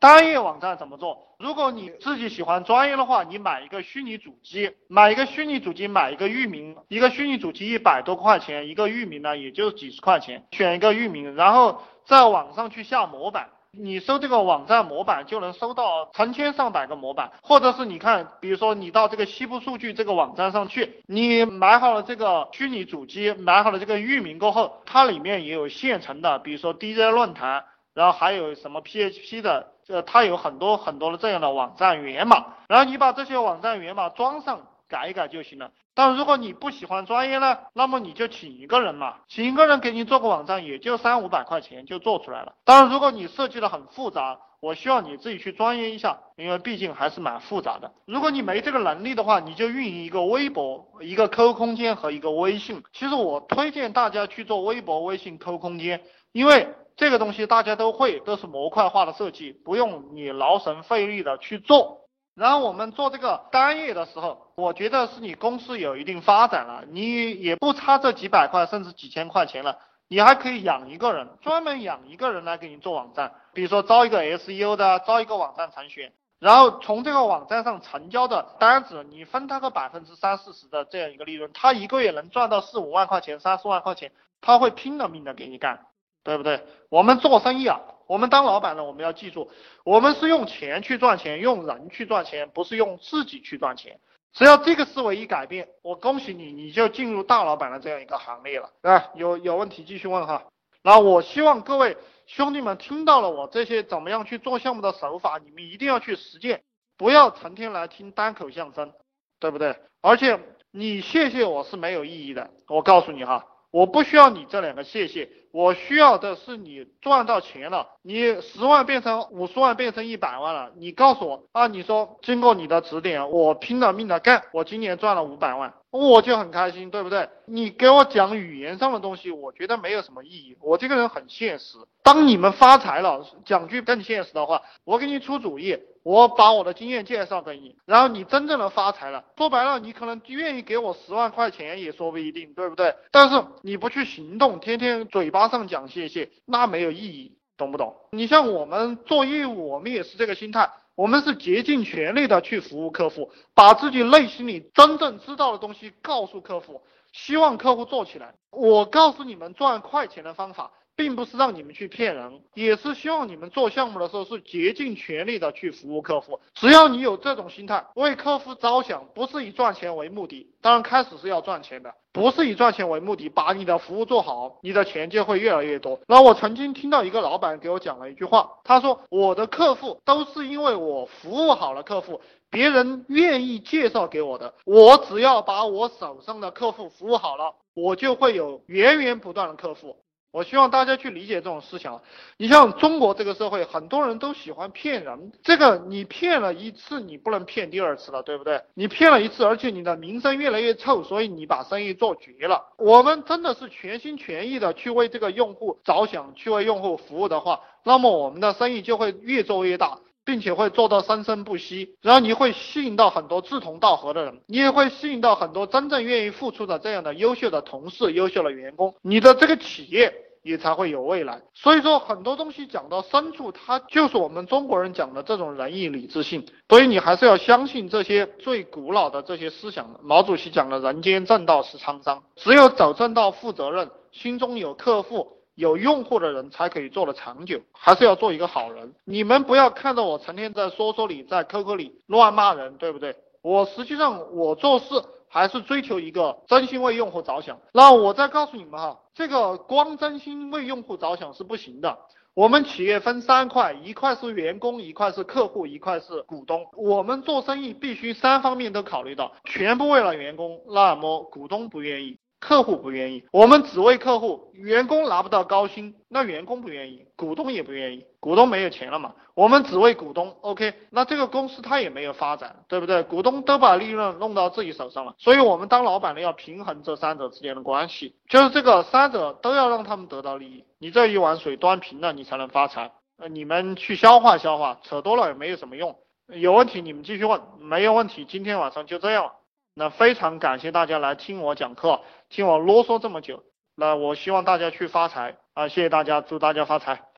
单页网站怎么做？如果你自己喜欢专业的话，你买一个虚拟主机，买一个虚拟主机，买一个域名，一个虚拟主机一百多块钱，一个域名呢，也就几十块钱，选一个域名，然后在网上去下模板。你搜这个网站模板就能搜到成千上百个模板，或者是你看，比如说你到这个西部数据这个网站上去，你买好了这个虚拟主机，买好了这个域名过后，它里面也有现成的，比如说 DJ 论坛，然后还有什么 PHP 的，这它有很多很多的这样的网站源码，然后你把这些网站源码装上。改一改就行了。但如果你不喜欢专业呢，那么你就请一个人嘛，请一个人给你做个网站，也就三五百块钱就做出来了。当然，如果你设计的很复杂，我需要你自己去专业一下，因为毕竟还是蛮复杂的。如果你没这个能力的话，你就运营一个微博、一个 QQ 空间和一个微信。其实我推荐大家去做微博、微信、QQ 空间，因为这个东西大家都会，都是模块化的设计，不用你劳神费力的去做。然后我们做这个单页的时候，我觉得是你公司有一定发展了，你也不差这几百块甚至几千块钱了，你还可以养一个人，专门养一个人来给你做网站，比如说招一个 SEO 的，招一个网站程序，然后从这个网站上成交的单子，你分他个百分之三四十的这样一个利润，他一个月能赚到四五万块钱、三四万块钱，他会拼了命的给你干，对不对？我们做生意啊。我们当老板的，我们要记住，我们是用钱去赚钱，用人去赚钱，不是用自己去赚钱。只要这个思维一改变，我恭喜你，你就进入大老板的这样一个行列了，对吧？有有问题继续问哈。那我希望各位兄弟们听到了我这些怎么样去做项目的手法，你们一定要去实践，不要成天来听单口相声，对不对？而且你谢谢我是没有意义的，我告诉你哈。我不需要你这两个谢谢，我需要的是你赚到钱了，你十万变成五十万变成一百万了，你告诉我啊，你说经过你的指点，我拼了命的干，我今年赚了五百万。我就很开心，对不对？你给我讲语言上的东西，我觉得没有什么意义。我这个人很现实。当你们发财了，讲句更现实的话，我给你出主意，我把我的经验介绍给你，然后你真正的发财了，说白了，你可能愿意给我十万块钱也说不一定，对不对？但是你不去行动，天天嘴巴上讲谢谢，那没有意义，懂不懂？你像我们做业务，我们也是这个心态。我们是竭尽全力的去服务客户，把自己内心里真正知道的东西告诉客户，希望客户做起来。我告诉你们赚快钱的方法。并不是让你们去骗人，也是希望你们做项目的时候是竭尽全力的去服务客户。只要你有这种心态，为客户着想，不是以赚钱为目的。当然开始是要赚钱的，不是以赚钱为目的，把你的服务做好，你的钱就会越来越多。那我曾经听到一个老板给我讲了一句话，他说我的客户都是因为我服务好了客户，别人愿意介绍给我的。我只要把我手上的客户服务好了，我就会有源源不断的客户。我希望大家去理解这种思想。你像中国这个社会，很多人都喜欢骗人。这个你骗了一次，你不能骗第二次了，对不对？你骗了一次，而且你的名声越来越臭，所以你把生意做绝了。我们真的是全心全意的去为这个用户着想，去为用户服务的话，那么我们的生意就会越做越大。并且会做到生生不息，然后你会吸引到很多志同道合的人，你也会吸引到很多真正愿意付出的这样的优秀的同事、优秀的员工，你的这个企业也才会有未来。所以说很多东西讲到深处，它就是我们中国人讲的这种仁义礼智信。所以你还是要相信这些最古老的这些思想。毛主席讲的“人间正道是沧桑”，只有走正道、负责任，心中有客户。有用户的人才可以做的长久，还是要做一个好人。你们不要看到我成天在说说里，在 QQ 里乱骂人，对不对？我实际上我做事还是追求一个真心为用户着想。那我再告诉你们哈，这个光真心为用户着想是不行的。我们企业分三块，一块是员工，一块是客户，一块是股东。我们做生意必须三方面都考虑到，全部为了员工，那么股东不愿意。客户不愿意，我们只为客户，员工拿不到高薪，那员工不愿意，股东也不愿意，股东没有钱了嘛，我们只为股东，OK，那这个公司它也没有发展，对不对？股东都把利润弄到自己手上了，所以我们当老板的要平衡这三者之间的关系，就是这个三者都要让他们得到利益，你这一碗水端平了，你才能发财。呃，你们去消化消化，扯多了也没有什么用，有问题你们继续问，没有问题，今天晚上就这样了。那非常感谢大家来听我讲课，听我啰嗦这么久。那我希望大家去发财啊！谢谢大家，祝大家发财。